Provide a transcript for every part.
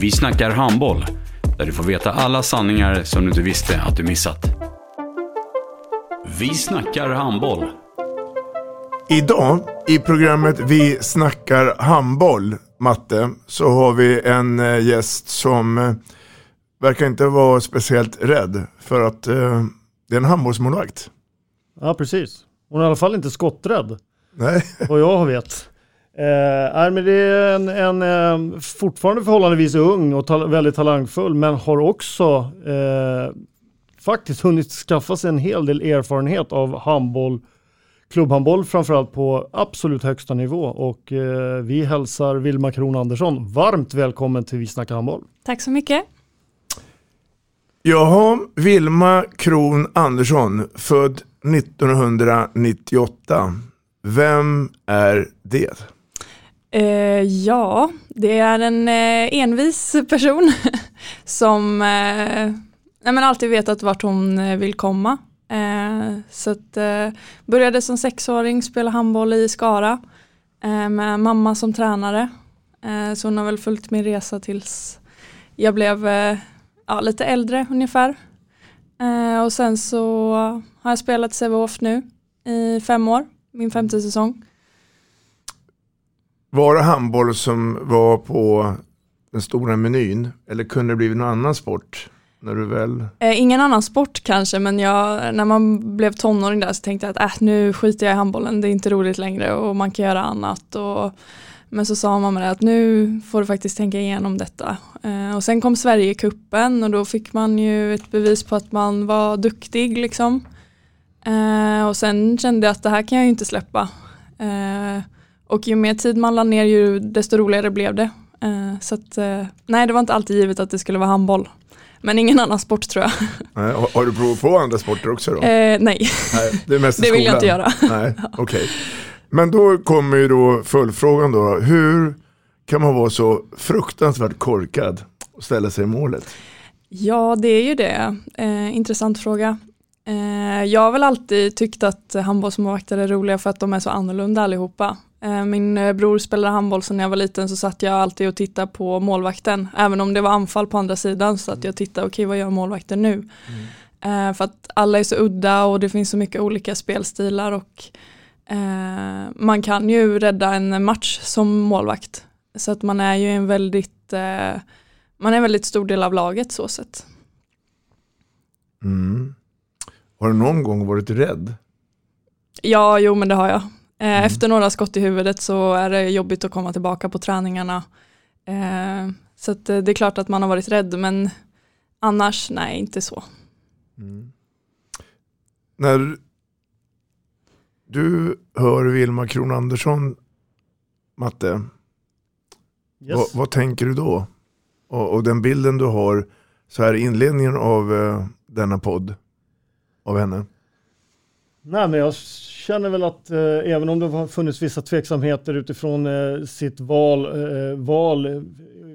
Vi snackar handboll, där du får veta alla sanningar som du inte visste att du missat. Vi snackar handboll. Idag i programmet Vi snackar handboll, Matte, så har vi en eh, gäst som eh, verkar inte vara speciellt rädd för att eh, det är en handbollsmålvakt. Ja, precis. Hon är i alla fall inte skotträdd. Nej. Vad jag vet. Eh, men det är en, en eh, fortfarande förhållandevis ung och ta väldigt talangfull, men har också eh, faktiskt hunnit skaffa sig en hel del erfarenhet av handboll, klubbhandboll framförallt på absolut högsta nivå. Och eh, vi hälsar Vilma Kron Andersson varmt välkommen till Vi snackar handboll. Tack så mycket. Jaha, Vilma Kron Andersson, född 1998. Vem är det? Eh, ja, det är en eh, envis person som eh, nej men alltid vetat vart hon eh, vill komma. Eh, så att, eh, började som sexåring spela handboll i Skara eh, med mamma som tränare. Eh, så hon har väl följt min resa tills jag blev eh, ja, lite äldre ungefär. Eh, och sen så har jag spelat i Sävehof nu i fem år, min femte säsong. Var det handboll som var på den stora menyn? Eller kunde det blivit någon annan sport? När du väl... Eh, ingen annan sport kanske men jag, när man blev tonåring där så tänkte jag att äh, nu skiter jag i handbollen, det är inte roligt längre och man kan göra annat. Och, men så sa mamma det att nu får du faktiskt tänka igenom detta. Eh, och sen kom Sverigekuppen och då fick man ju ett bevis på att man var duktig liksom. Eh, och sen kände jag att det här kan jag ju inte släppa. Eh, och ju mer tid man la ner ju desto roligare blev det. Eh, så att, eh, nej det var inte alltid givet att det skulle vara handboll. Men ingen annan sport tror jag. Nej, har, har du provat på andra sporter också då? Eh, nej. nej, det är mest det vill jag inte göra. Nej, okej. Men då kommer ju då följdfrågan då. Hur kan man vara så fruktansvärt korkad och ställa sig i målet? Ja, det är ju det. Eh, intressant fråga. Eh, jag har väl alltid tyckt att handbollsmålvakter är roliga för att de är så annorlunda allihopa. Eh, min eh, bror spelade handboll så när jag var liten så satt jag alltid och tittade på målvakten. Även om det var anfall på andra sidan så satt jag och tittade, okej vad gör målvakten nu? Eh, för att alla är så udda och det finns så mycket olika spelstilar och man kan ju rädda en match som målvakt. Så att man är ju en väldigt, man är en väldigt stor del av laget så sett. Mm. Har du någon gång varit rädd? Ja, jo men det har jag. Eh, Efter några skott i huvudet så är det jobbigt att komma tillbaka på träningarna. Eh, så att, eh, det är klart att man har varit rädd men annars nej inte så. När du hör Vilma Kron Andersson, Matte, Yes. vad, vad tänker du då? Och, och den bilden du har så här i inledningen av eh, denna podd av henne. Nej, men jag känner väl att eh, även om det har funnits vissa tveksamheter utifrån eh, sitt val, eh, val eh,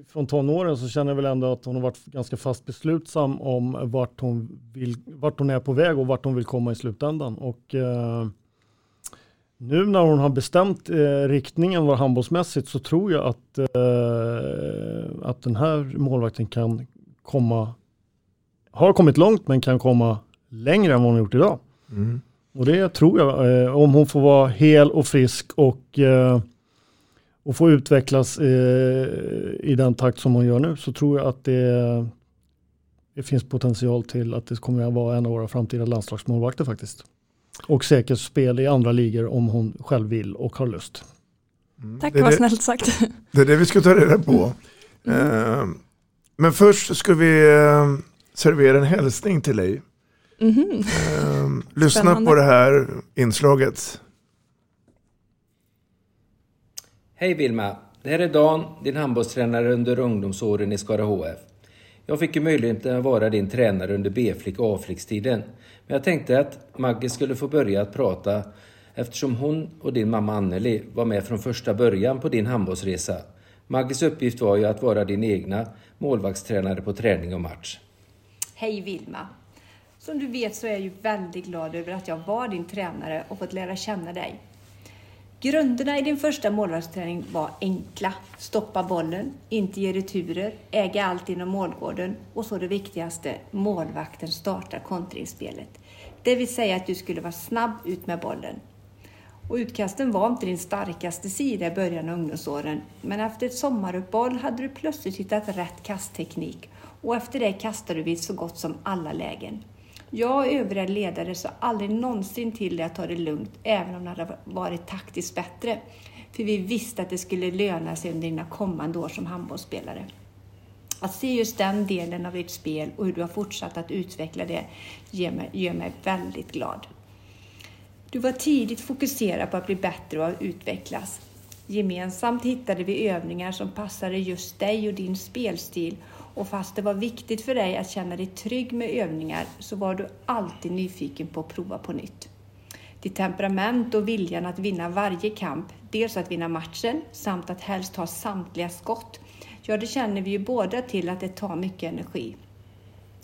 från tonåren så känner jag väl ändå att hon har varit ganska fast beslutsam om vart hon, vill, vart hon är på väg och vart hon vill komma i slutändan. Och, eh, nu när hon har bestämt eh, riktningen var handbollsmässigt så tror jag att, eh, att den här målvakten kan komma, har kommit långt men kan komma längre än vad hon har gjort idag. Mm. Och det tror jag, eh, om hon får vara hel och frisk och, eh, och få utvecklas eh, i den takt som hon gör nu så tror jag att det, det finns potential till att det kommer att vara en av våra framtida landslagsmålvakter faktiskt. Och säkert spel i andra ligor om hon själv vill och har lust. Mm. Tack, vad snällt sagt. Det är det vi ska ta reda på. Mm. Uh, men först ska vi uh, servera en hälsning till dig. Mm -hmm. Uh, lyssna Spännande. på det här inslaget. Hej Vilma, det här är Dan, din handbollstränare under ungdomsåren i Skara HF. Jag fick ju möjligheten att vara din tränare under B-flick och A-flickstiden. Men jag tänkte att Maggie skulle få börja att prata eftersom hon och din mamma Anneli var med från första början på din handbollsresa. Maggies uppgift var ju att vara din egna målvaktstränare på träning och match. Hej Vilma! Som du vet så är jag ju väldigt glad över att jag var din tränare och fått lära känna dig. Grunderna i din första målvaktsträning var enkla. Stoppa bollen, inte ge returer, äga allt inom målgården och så det viktigaste, målvakten startar kontringsspelet. Det vill säga att du skulle vara snabb ut med bollen. Och utkasten var inte din starkaste sida i början av ungdomsåren, men efter ett sommaruppehåll hade du plötsligt hittat rätt kastteknik och efter det kastade du vid så gott som alla lägen. Jag och övriga ledare sa aldrig någonsin till dig att ta det lugnt, även om det hade varit taktiskt bättre. För vi visste att det skulle löna sig under dina kommande år som handbollsspelare. Att se just den delen av ditt spel och hur du har fortsatt att utveckla det gör mig, gör mig väldigt glad. Du var tidigt fokuserad på att bli bättre och att utvecklas. Gemensamt hittade vi övningar som passade just dig och din spelstil och fast det var viktigt för dig att känna dig trygg med övningar så var du alltid nyfiken på att prova på nytt. Ditt temperament och viljan att vinna varje kamp, dels att vinna matchen samt att helst ta samtliga skott, ja det känner vi ju båda till att det tar mycket energi.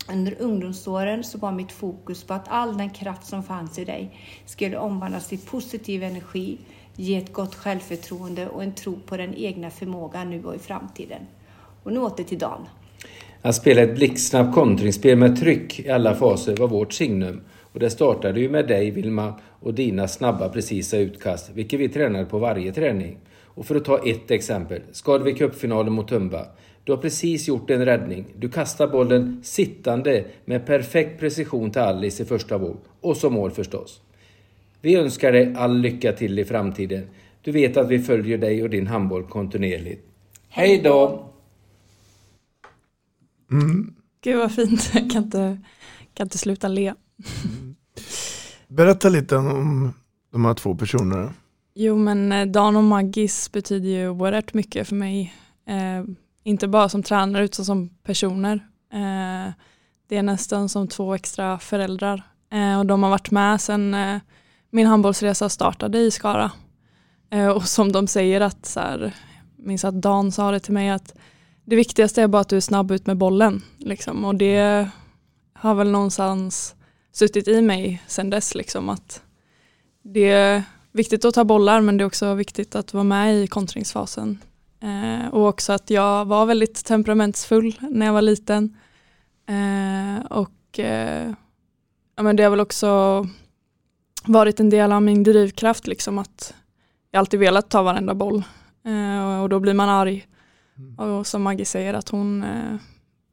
Under ungdomsåren så var mitt fokus på att all den kraft som fanns i dig skulle omvandlas till positiv energi, ge ett gott självförtroende och en tro på den egna förmågan nu och i framtiden. Och nu åter till Dan. Att spela ett blixtsnabbt kontringsspel med tryck i alla faser var vårt signum. Och det startade ju med dig Vilma och dina snabba precisa utkast, vilket vi tränade på varje träning. Och för att ta ett exempel, Skadevik Cup-finalen mot Tumba. Du har precis gjort en räddning. Du kastar bollen sittande med perfekt precision till Alice i första våg. Och så mål förstås. Vi önskar dig all lycka till i framtiden. Du vet att vi följer dig och din handboll kontinuerligt. Hej då! Mm. Gud vad fint, jag kan inte, kan inte sluta le. Mm. Berätta lite om de här två personerna. Jo men eh, Dan och Maggis betyder ju oerhört mycket för mig. Eh, inte bara som tränare utan som personer. Eh, det är nästan som två extra föräldrar. Eh, och de har varit med sedan eh, min handbollsresa startade i Skara. Eh, och som de säger att, så här, minns att Dan sa det till mig att det viktigaste är bara att du är snabb ut med bollen. Liksom. Och det har väl någonstans suttit i mig sedan dess. Liksom, att det är viktigt att ta bollar men det är också viktigt att vara med i kontringsfasen. Eh, och också att jag var väldigt temperamentsfull när jag var liten. Eh, och eh, ja, men det har väl också varit en del av min drivkraft liksom att jag alltid velat ta varenda boll. Eh, och då blir man arg Mm. Och som Maggie säger att hon eh,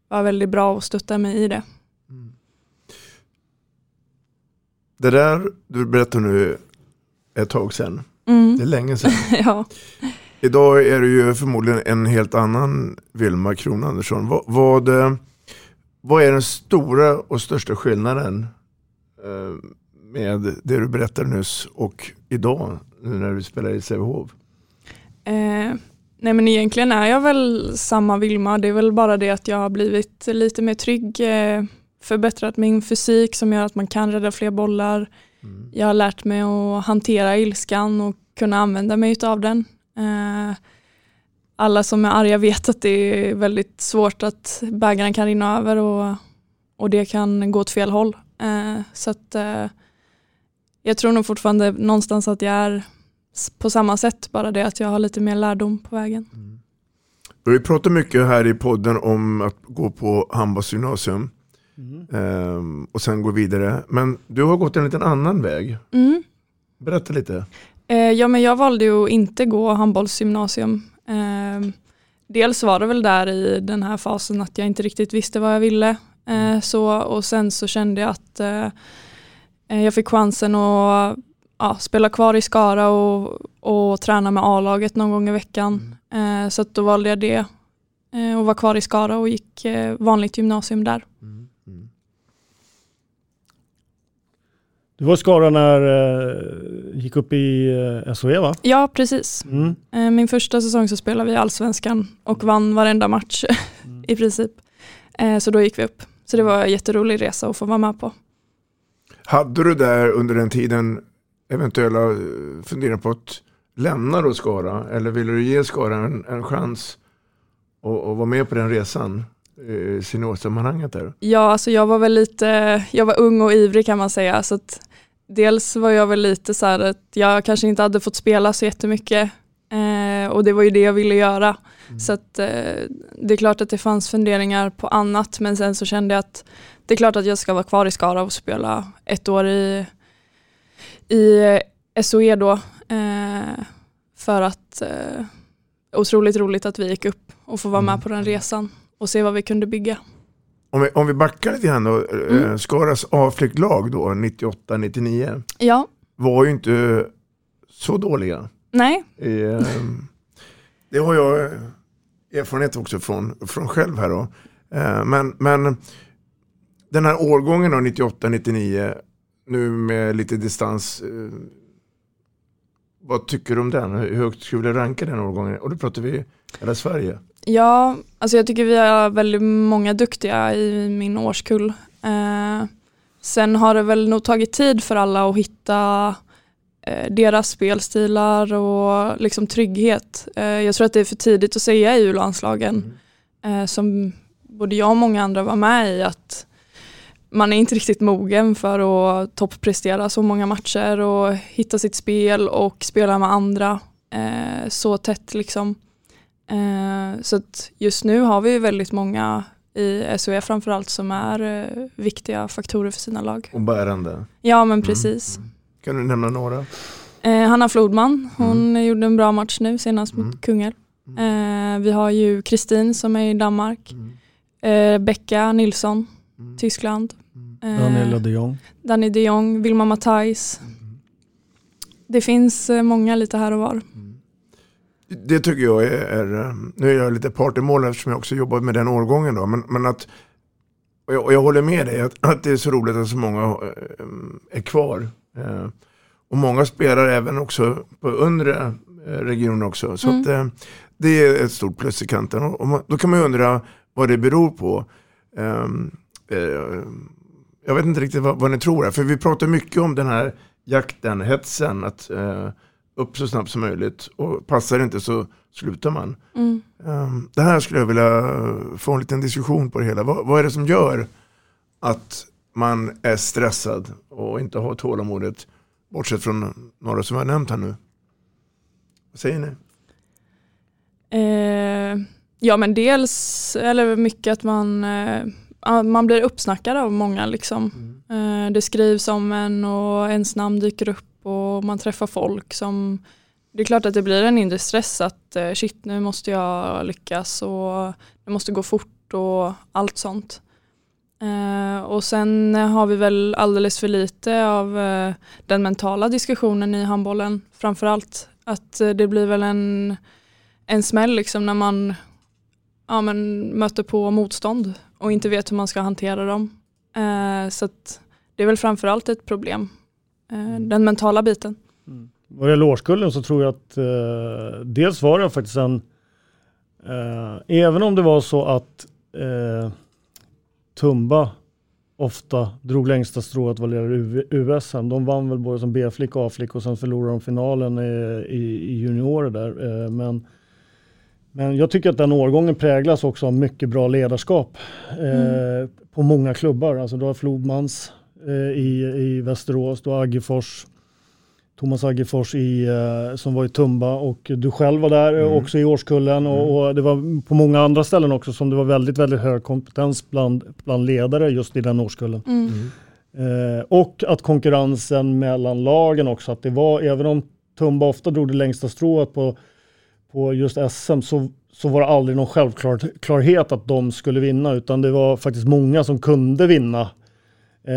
var väldigt bra och stöttade mig i det. Mm. Det där du berättar nu ett tag sedan. Mm. Det är länge sedan. ja. Idag är du ju förmodligen en helt annan Vilma Kronandersson. Vad, vad, eh, vad är den stora och största skillnaden eh, med det du berättade nyss och idag när du spelar i Sävehof? Eh, Nej men egentligen är jag väl samma Vilma, det är väl bara det att jag har blivit lite mer trygg, eh, förbättrat min fysik som gör att man kan rädda fler bollar. Mm. Jag har lärt mig att hantera ilskan och kunna använda mig av den. Eh, alla som är arga vet att det är väldigt svårt att bägaren kan rinna över och, och det kan gå åt fel håll. Eh, så att jag tror nog fortfarande någonstans att jag är på samma sätt, bara det att jag har lite mer lärdom på vägen. Mm. Vi pratar mycket här i podden om att gå på handbollsgymnasium mm. um, och sen gå vidare. Men du har gått en liten annan väg. Mm. Berätta lite. Uh, ja, men jag valde ju att inte gå handbollsgymnasium. Uh, dels var det väl där i den här fasen att jag inte riktigt visste vad jag ville. Eh, så, och sen så kände jag att eh, eh, jag fick chansen att ja, spela kvar i Skara och, och träna med A-laget någon gång i veckan. Eh, så att då valde jag det eh, och var kvar i Skara och gick eh, vanligt gymnasium där. Du var i Skara när eh, gick upp i eh, SHE va? Ja, precis. Mm. Eh, Min första säsong så spelade vi allsvenskan och vann varenda match i princip. Eh, Så då gick vi upp. Så det var en jätterolig resa att få vara med på. Hade du där under den tiden eventuella eh, funderingar på att lämna då Skara? Eller ville du ge Skara en, en chans att, att vara med på den resan? eh, seniorsammanhanget där? Ja, alltså jag var väl lite, jag var ung och ivrig kan man säga. Så att dels var jag väl lite så här att jag kanske inte hade fått spela så jättemycket. Eh, och det var ju det jag ville göra. Så att eh, det är klart att det fanns funderingar på annat. Men sen så kände jag att det är klart att jag ska vara kvar i Skara och spela ett år i, i SOE då. Eh, för att eh, otroligt roligt att vi gick upp och få vara med på den resan och se vad vi kunde bygga. Om vi, om vi backar lite grann då. eh, Mm. Skaras A-flicklag då, 98-99, Ja, var ju inte så dåliga. nej, Eh, det har jag erfarenhet också från, från själv här då. Eh, men, men den här årgången då, 98-99, nu med lite distans. eh, Vad tycker du om den? Hur högt skulle du ranka den årgången? Och då pratar vi hela Sverige. Ja, alltså jag tycker vi har väldigt många duktiga i min årskull. Eh, sen har det väl nog tagit tid för alla att hitta eh, deras spelstilar och liksom trygghet. Eh, jag tror att det är för tidigt att säga i U-landslagen, eh, som både jag och många andra var med i, att man är inte riktigt mogen för att topprestera så många matcher och hitta sitt spel och spela med andra eh, så tätt liksom. Eh, så just nu har vi väldigt många i SOE framförallt som är eh, viktiga faktorer för sina lag. Och bärande. Ja men precis. Kan du nämna några? Eh, Hanna Flodman, hon gjorde en bra match nu senast mot Kungälv. Eh, vi har ju Kristin som är i Danmark. Eh, Becka Nilsson, Tyskland. Eh, Daniela de Jong. Danny de Jong, Vilma Matthijs. Det finns eh, många lite här och var. Det tycker jag är, är eh, nu är jag lite part i mål eftersom jag också jobbar med den årgången då. Men, men att, och jag, och jag håller med dig att, att det är så roligt att så många är kvar. Eh, och många spelar även också på undre regionen också. Så Mm. att, eh, det är ett stort plus i kanten. Och, och man, då kan man ju undra vad det beror på. Eh, jag vet inte riktigt vad, vad ni tror här. För vi pratar mycket om den här jakten, hetsen. Att eh, upp så snabbt som möjligt. Och passar det inte så slutar man. Mm. Ehm, det här skulle jag vilja få en liten diskussion på det hela. Vad, vad är det som gör att man är stressad och inte har tålamodet? Bortsett från några som jag har nämnt här nu. Vad säger ni? Eh, ja men dels, eller mycket att man, eh, man blir uppsnackad av många liksom. Eh, det skrivs om en och ens namn dyker upp och man träffar folk som det är klart att det blir en inre stress att eh, shit nu måste jag lyckas och det måste gå fort och allt sånt. Eh, och sen har vi väl alldeles för lite av den mentala diskussionen i handbollen framförallt. Att det blir väl en, en smäll liksom när man ja, men möter på motstånd och inte vet hur man ska hantera dem. Eh, så att det är väl framförallt ett problem. Eh, den mentala biten. Vad det gäller årskullen så tror jag att eh, dels var det faktiskt en, eh, även om det var så att eh, Tumba ofta drog längsta strået vad gäller UV USM. De vann väl både som B-flick och A-flick och sen förlorade de finalen i, i, i juniorer där. Eh, men, men jag tycker att den årgången präglas också av mycket bra ledarskap eh, på många klubbar. Alltså du har Flodmans eh, i, i Västerås, du har Aggefors, Thomas Aggefors i, eh, som var i Tumba och du själv var där eh, också i årskullen och, och det var på många andra ställen också som det var väldigt, väldigt hög kompetens bland, bland ledare just i den årskullen. Eh, och att konkurrensen mellan lagen också, att det var, även om Tumba ofta drog det längsta strået på, på just SM så, så var det aldrig någon självklarhet att de skulle vinna utan det var faktiskt många som kunde vinna. Eh,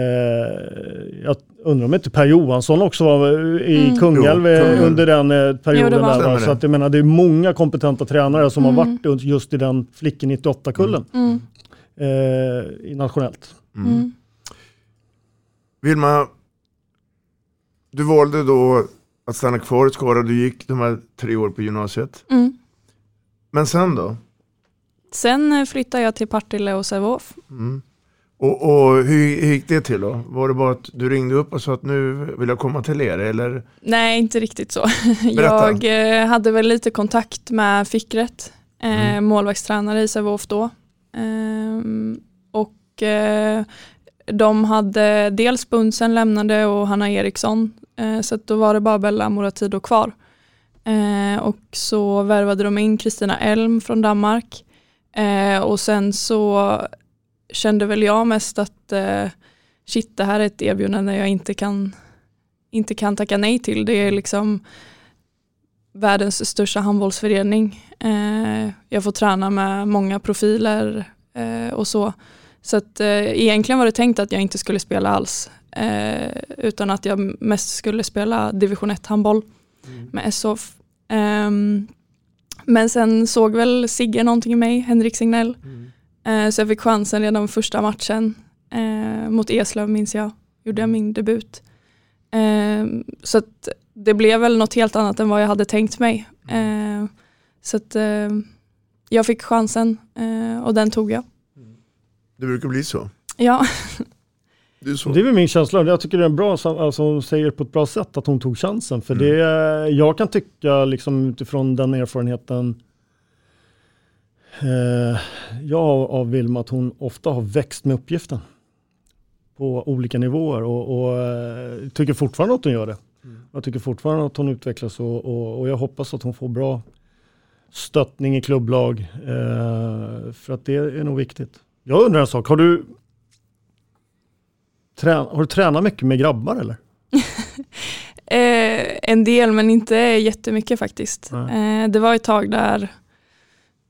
jag undrar om inte Per Johansson också var i Mm. Kungälv Jo, eh, under den eh, perioden. Jo, var där, så att jag menar, det är många kompetenta tränare som Mm. har varit just i den flicken 98-kullen Mm. eh, i nationellt. Mm. Vilma, du valde då att stanna kvar i Skara. Du gick de här tre år på gymnasiet. Mm. Men sen då? Sen eh, flyttade jag till Partille och Sävehof. Mm. Och, och hur, gick det till då? Var det bara att du ringde upp och sa att nu vill jag komma till er? Eller? Nej, inte riktigt så. Berätta. Jag eh, hade väl lite kontakt med Fickret, eh, Mm. målvaktstränare i Sävehof då. Ehm, och de hade dels Bunsen lämnade och Hanna Eriksson. Eh, så att då var det bara Bella Moratido kvar. Eh, och så värvade de in Kristina Elm från Danmark. Eh, och sen så kände väl jag mest att eh, shit, det här är ett erbjudande jag inte kan, inte kan tacka nej till. Det är liksom världens största handbollsförening. Eh, jag får träna med många profiler eh, och så. Så att eh, egentligen var det tänkt att jag inte skulle spela alls. Eh, utan att jag mest skulle spela division 1 handboll med SOF. Ehm, men sen såg väl Sigge någonting i mig, Henrik Signell. Eh, så jag fick chansen redan första matchen eh, mot Eslöv minns jag. Gjorde jag min debut. Eh, så att det blev väl något helt annat än vad jag hade tänkt mig. Eh, så att eh, jag fick chansen eh, och den tog jag. Det brukar bli så. Ja, Det är så. Det är väl min känsla. Jag tycker det är bra, som- alltså, hon säger på ett bra sätt att hon tog chansen. För Mm. det, jag kan tycka liksom utifrån den erfarenheten eh, jag har av Vilma att hon ofta har växt med uppgiften. På olika nivåer och, och eh, tycker fortfarande att hon gör det. Jag tycker fortfarande att hon utvecklas och, och, och jag hoppas att hon får bra stöttning i klubblag. Eh, för att det är nog viktigt. Jag undrar en sak, har du Trän, har du tränat mycket med grabbar eller? eh, en del men inte jättemycket faktiskt. Eh, det var ett tag där,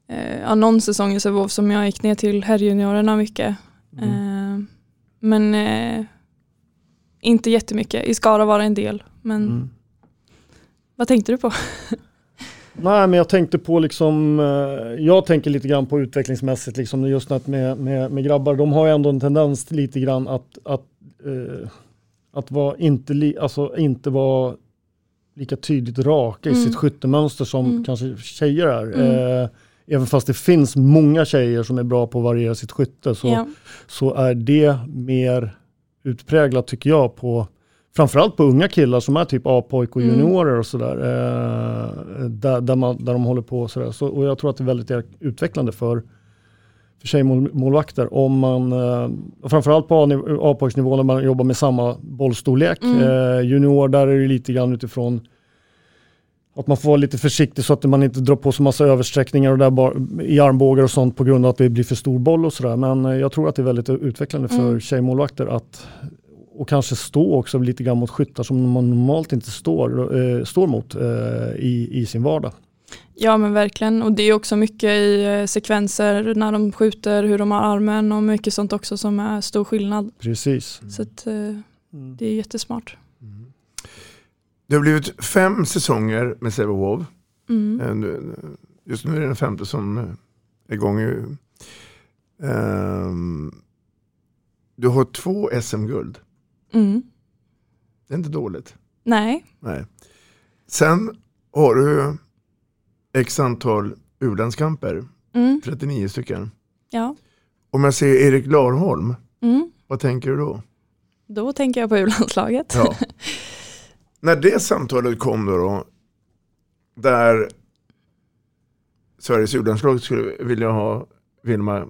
eh, ja, någon säsong i Sävehof som jag gick ner till herrjuniorerna mycket. Eh, men eh, inte jättemycket. I Skara var det en del. Men Mm. vad tänkte du på? Nej men jag tänkte på liksom, eh, jag tänker lite grann på utvecklingsmässigt liksom just med, med, med grabbar, de har ju ändå en tendens lite grann att, att, eh, att vara inte, li, alltså inte vara lika tydligt raka i Mm. sitt skyttemönster som Mm. kanske tjejer är. Mm. Eh, även fast det finns många tjejer som är bra på att variera sitt skytte så, Ja. så är det mer utpräglat tycker jag på framförallt på unga killar som är typ A-pojk och Mm. juniorer och sådär. Eh, där, där, man, där de håller på och sådär. Så, och jag tror att det är väldigt utvecklande för, för tjejmålvakter om man, eh, framförallt på A-pojksnivå när man jobbar med samma bollstorlek. Mm. Eh, junior där är det lite grann utifrån att man får vara lite försiktig så att man inte drar på sig massa översträckningar och där bara, i armbågar och sånt på grund av att det blir för stor boll och sådär. Men eh, jag tror att det är väldigt utvecklande för Mm. tjejmålvakter att och kanske stå också lite grann mot skyttar som man normalt inte står, eh, står mot eh, i, i sin vardag. Ja men verkligen och det är också mycket i eh, sekvenser när de skjuter, hur de har armen och mycket sånt också som är stor skillnad. Precis. Så att, eh, det är jättesmart. Det har blivit fem säsonger med Sävehof. Mm. Eh, Just nu är det den femte som är igång. Ehm, Du har två SM-guld. Mm. Det är inte dåligt. Nej, Nej. Sen har du x antal u-landskamper. Mm. 39 stycken. ja. Om jag säger Erik Larholm, Mm. vad tänker du då? Då tänker jag på U-landslaget. Ja. När det samtalet kom då, då där Sveriges u-landslag skulle vilja ha Vilma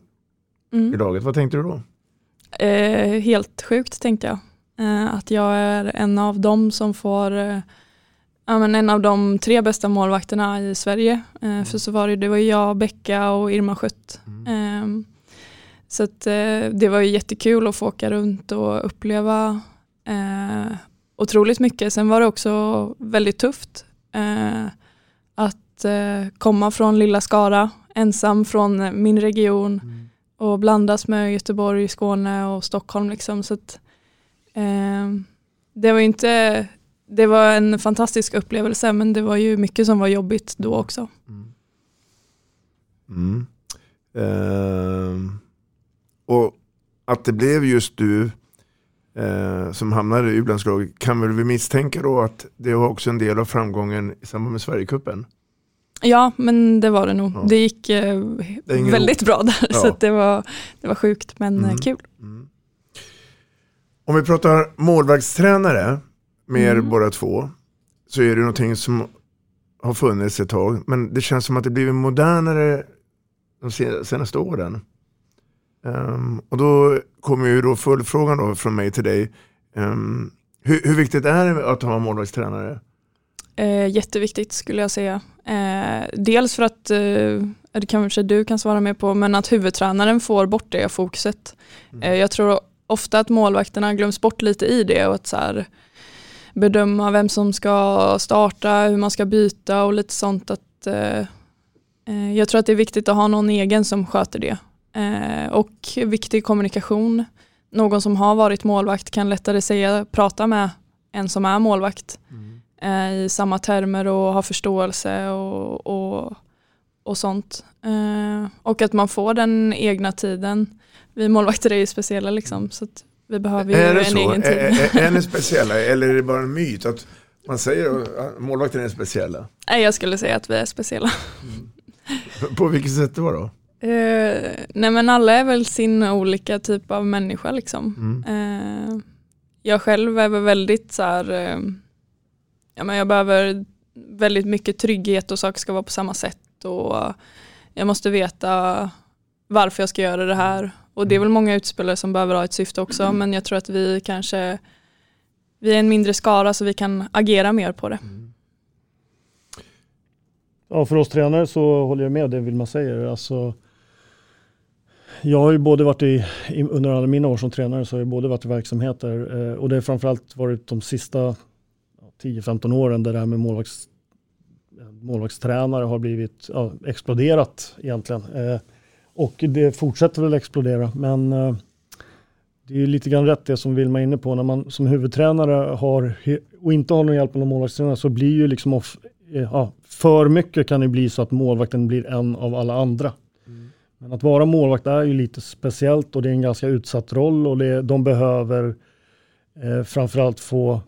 Mm. i laget, vad tänkte du då? Eh, helt sjukt tänkte jag. Eh, att jag är en av dem som får, eh, ja, men en av de tre bästa målvakterna i Sverige. Eh, För så var det, det var jag, Becka och Irma Schött. Eh, så att, det var ju jättekul att få åka runt och uppleva eh, otroligt mycket. Sen var det också väldigt tufft eh, att eh, komma från lilla Skara ensam från min region och blandas med Göteborg, Skåne och Stockholm. Liksom. Så att, det var inte det var en fantastisk upplevelse men det var ju mycket som var jobbigt då också. Mm. Ehm, och att det blev just du eh, som hamnade i U-landslaget kan väl vi misstänka då att det var också en del av framgången i samband med Sverigecupen? Ja, men det var det nog. Ja. Det gick eh, Det väldigt ihop. bra där, Ja. så det, var, det var sjukt men eh, Mm. kul. Om vi pratar målvaktstränare med er Mm. båda två så är det någonting som har funnits ett tag. Men det känns som att det blivit modernare de se- senaste åren. Ehm, och då kommer ju då följdfrågan då från mig till dig. Ehm, hur, hur viktigt är det att ha målvaktstränare? Eh, jätteviktigt skulle jag säga. Eh, dels för att, eh, det kanske du kan svara mer på, men att huvudtränaren får bort det fokuset. Eh, jag tror ofta att målvakterna glöms bort lite i det och att så här, bedöma vem som ska starta, hur man ska byta och lite sånt. Att, eh, eh, jag tror att det är viktigt att ha någon egen som sköter det. Eh, och viktig kommunikation. Någon som har varit målvakt kan lättare säga, prata med en som är målvakt eh, i samma termer och ha förståelse och, och, och sånt. Eh, och att man får den egna tiden. Vi målvakter är ju speciella liksom så att vi behöver ju Är en så? egen tid. Är, är, är ni speciella eller är det bara en myt att man säger att målvakterna är speciella? Nej, jag skulle säga att vi är speciella. På vilket sätt då? då? Eh, nej men alla är väl sin olika typ av människa liksom. Mm. Eh, jag själv är väl väldigt så här, eh, ja men jag behöver väldigt mycket trygghet och saker ska vara på samma sätt och jag måste veta varför jag ska göra det här. Och det är väl många utspelare som behöver ha ett syfte också men jag tror att vi kanske, vi är en mindre skara så vi kan agera mer på det. Ja, för oss tränare så håller jag med det Vilma säger. Alltså, jag har ju både varit i, under alla mina år som tränare så har jag både varit i verksamheter eh, och det har framförallt varit de sista ja, 10-15 åren där det här med målvakts, målvaktstränare har blivit ja, exploderat egentligen. Och det fortsätter väl explodera men eh, det är ju lite grann rätt det som Vilma är inne på. När man som huvudtränare har och inte har någon hjälp av någon målvaktstränare så blir ju liksom off, eh, ja, för mycket kan det bli så att målvakten blir en av alla andra. Men att vara målvakt är ju lite speciellt och det är en ganska utsatt roll och det, de behöver eh, framförallt få,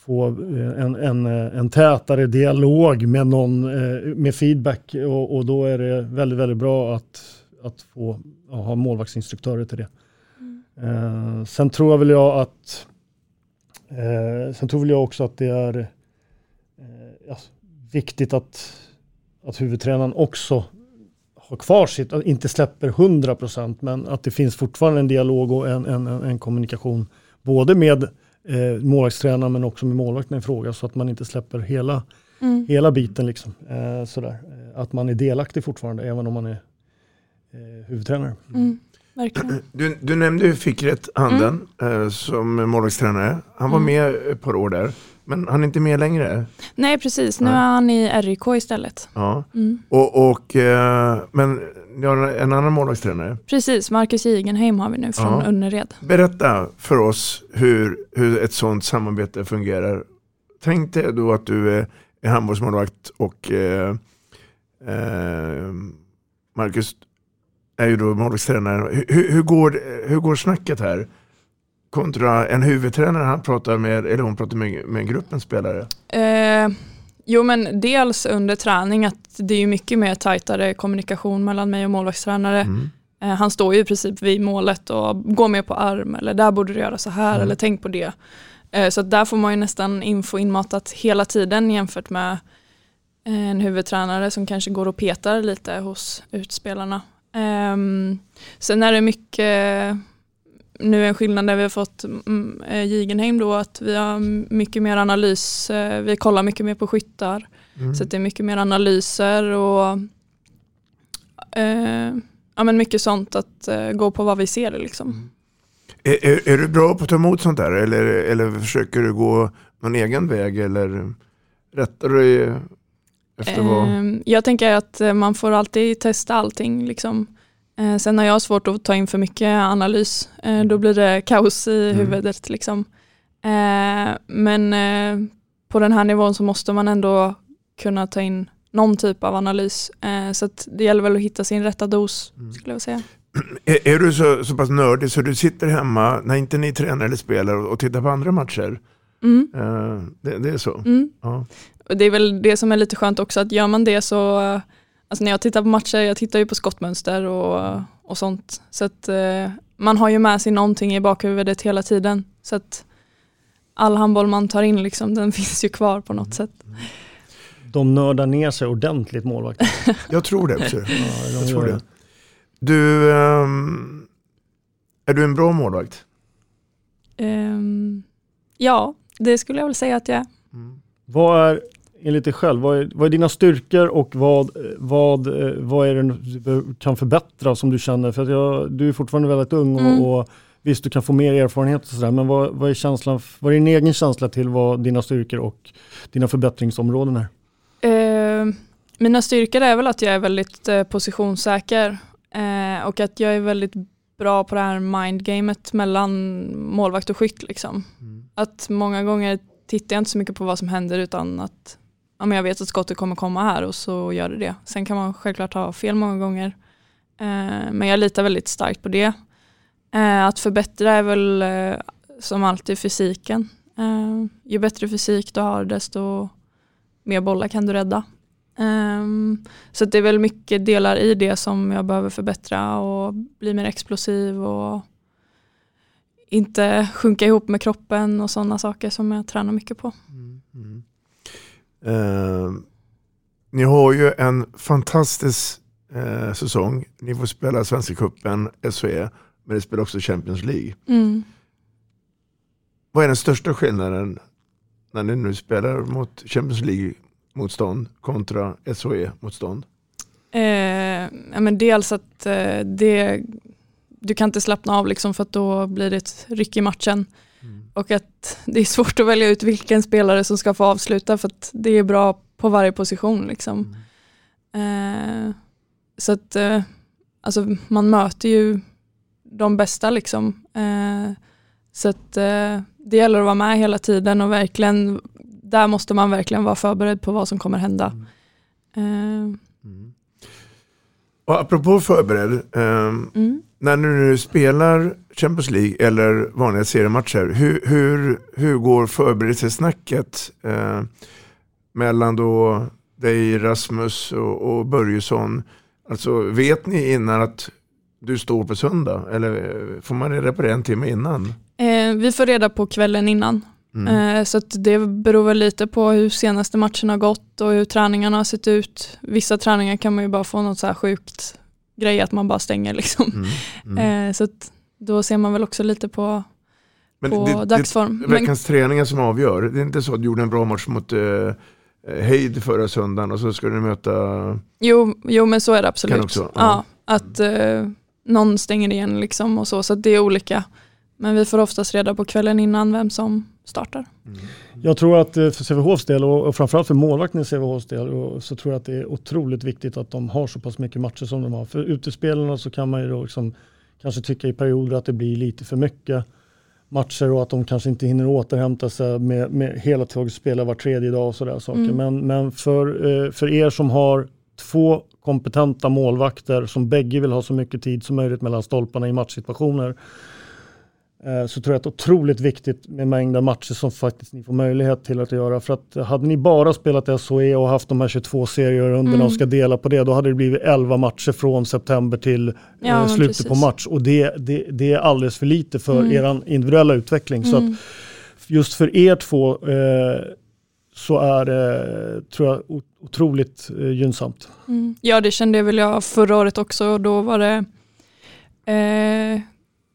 få eh, en, en, eh, en tätare dialog med någon eh, med feedback och, och då är det väldigt, väldigt bra att, att få ja, ha målvaktsinstruktörer till det. Eh, sen tror jag väl jag att eh, sen tror väl jag också att det är eh, ja, viktigt att, att huvudtränaren också har kvar sitt, att inte släpper 100 procent men att det finns fortfarande en dialog och en, en en kommunikation både med eh, målvaktstränaren men också med målvakten i fråga så att man inte släpper hela, Mm. hela biten. Liksom, eh, sådär. Eh, Att man är delaktig fortfarande även om man är eh, huvudtränare. Mm, verkligen. Du, du nämnde ju Fickret Handen eh, som målvaktstränare. Han var Mm. med ett par år där. Men han är inte med längre. Nej precis, nu Nej. är han i RIK istället. Ja. Mm. Och, och, eh, men ni har en annan målvaktstränare. Precis, Marcus Jigenheim har vi nu från Ja. Önnered. Berätta för oss hur, hur ett sådant samarbete fungerar. Tänk dig då att du är, handbollsmålvakt och eh, eh, Marcus är ju då målvaktstränare. Hur, hur, går, hur går snacket här? Kontra en huvudtränare, han pratar med, eller hon pratar med, med gruppens spelare. Eh, jo men dels under träning att det är ju mycket mer tajtare kommunikation mellan mig och målvaktstränare. Mm. Eh, han står ju i princip vid målet och går med på arm eller där borde du göra så här Mm. eller tänk på det. Eh, så där får man ju nästan info inmatat hela tiden jämfört med en huvudtränare som kanske går och petar lite hos utspelarna. Ehm, sen är det mycket, nu är en skillnad där vi har fått mm, eh, Jigenheim då, att vi har mycket mer analys, eh, vi kollar mycket mer på skyttar. Mm. Så det är mycket mer analyser och eh, ja, men mycket sånt att gå på vad vi ser liksom. Är, är, är du bra på att ta emot sånt där eller, eller försöker du gå någon egen väg eller rättar du dig Efter vad? Ehm, Jag tänker att man får alltid testa allting. Liksom. Eh, Sen har jag svårt att ta in för mycket analys. Eh, Då blir det kaos i Mm. huvudet. Liksom. Eh, Men på den här nivån så måste man ändå kunna ta in någon typ av analys. Så det gäller väl att hitta sin rätta dos Mm. skulle jag säga. Är, är du så, så pass nördig så du sitter hemma när inte ni tränar eller spelar och, och tittar på andra matcher? Mm. Det, det är så? Mm. Ja. Det är väl det som är lite skönt också, att gör man det så, alltså när jag tittar på matcher, jag tittar ju på skottmönster och, och sånt. Så att eh, man har ju med sig någonting i bakhuvudet hela tiden. Så att all handboll man tar in, liksom, den finns ju kvar på något sätt. De nördar ner sig ordentligt målvakten. Jag tror det också. Ja, de jag tror gör det. Du, ehm, är du en bra målvakt? Ehm, ja, det skulle jag väl säga att jag är. Vad är, enligt dig själv, vad är, vad är dina styrkor och vad, vad, eh, vad är det du kan förbättra som du känner? För att jag, du är fortfarande väldigt ung och, Mm. och visst du kan få mer erfarenhet och sådär, men vad, vad är känslan, vad är din egen känsla till vad dina styrkor och dina förbättringsområden är? Eh, mina styrkor är väl att jag är väldigt eh, positionssäker eh, och att jag är väldigt bra på det här mindgamet mellan målvakt och skytt. Liksom. Att många gånger tittar jag inte så mycket på vad som händer utan att ja, men jag vet att skottet kommer komma här och så gör det det. Sen kan man självklart ha fel många gånger. Eh, men jag litar väldigt starkt på det. Eh, att förbättra är väl eh, som alltid fysiken. Eh, ju bättre fysik du har desto mer bollar kan du rädda. Ehm, så att det är väl mycket delar i det som jag behöver förbättra och bli mer explosiv och inte sjunka ihop med kroppen och sådana saker som jag tränar mycket på. Mm, mm. Eh, ni har ju en fantastisk eh, säsong. Ni får spela Svenska cupen, SHE, men ni spelar också Champions League. Mm. Vad är den största skillnaden när ni nu spelar mot Champions League-motstånd kontra SHE-motstånd? Eh, ja, men dels att eh, det, du kan inte slappna av liksom för att då blir det ett ryck i matchen. Och att det är svårt att välja ut vilken spelare som ska få avsluta för att det är bra på varje position. Liksom. Eh, så att eh, alltså, man möter ju de bästa liksom. Eh, så att eh, det gäller att vara med hela tiden och verkligen, där måste man verkligen vara förberedd på vad som kommer hända. Eh, Och apropå förberedd, ehm, Mm. när du nu spelar Champions League eller vanliga seriematcher, hur, hur, hur går förberedelsesnacket eh, mellan då dig, Rasmus och, och Börjesson? Alltså vet ni innan att du står på söndag? Eller eh, får man reda på det en timme innan? Eh, vi får reda på kvällen innan. Mm. Eh, så det beror väl lite på hur senaste matchen har gått och hur träningarna har sett ut. Vissa träningar kan man ju bara få något så här sjukt grej att man bara stänger liksom. Mm. Eh, så att då ser man väl också lite på, Men på det, dagsform. Det, Men- veckans träningar som avgör. Det är inte så att du gjorde en bra match mot eh, Heid förra söndagen och så ska du möta... Jo, jo men så är det absolut. Också, ja. ja. att eh, någon stänger igen liksom och så, så det är olika. Men vi får oftast reda på kvällen innan vem som startar. Jag tror att eh, för Sävehofs del och framförallt för målvakten i Sävehofs del så tror jag att det är otroligt viktigt att de har så pass mycket matcher som de har. För utespelarna så kan man ju då liksom kanske tycka i perioder att det blir lite för mycket matcher och att de kanske inte hinner återhämta sig med, med hela tiden spela var tredje dag och sådär saker. Mm. Men, men för, eh, för er som har två kompetenta målvakter som bägge vill ha så mycket tid som möjligt mellan stolparna i matchsituationer så tror jag att det är otroligt viktigt med mängden matcher som faktiskt ni får möjlighet till att göra. För att hade ni bara spelat SHE och haft de här 22 serierunderna Mm. och ska dela på det, då hade det blivit 11 matcher från september till Ja, eh, slutet precis. på match. Och det, det, det är alldeles för lite för Mm. er individuella utveckling. Så Mm. att just för er två eh, så är det, tror jag, otroligt eh, gynnsamt. Mm. Ja det kände väl jag förra året också då var det eh,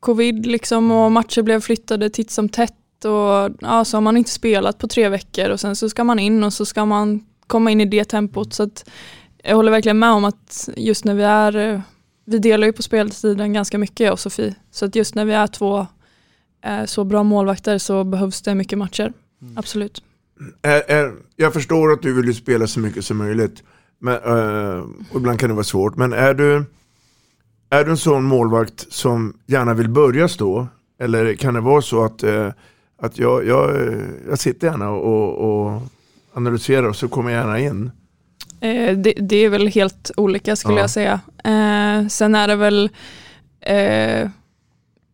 covid liksom och matcher blev flyttade titt som tätt och ja, så har man inte spelat på tre veckor och sen så ska man in och så ska man komma in i det tempot så att jag håller verkligen med om att just när vi är, eh, vi delar ju på speltiden ganska mycket jag och Sofie, så att just när vi är två eh, så bra målvakter så behövs det mycket matcher, absolut. är, är, jag förstår att du vill ju spela så mycket som möjligt. Men, eh, och ibland kan det vara svårt. Men är du, är du en sån målvakt som gärna vill börja stå? Eller kan det vara så att, eh, att jag, jag, eh, jag sitter gärna och, och analyserar och så kommer jag gärna in? Eh, det, det är väl helt olika skulle Ja. jag säga. Eh, sen är det väl eh,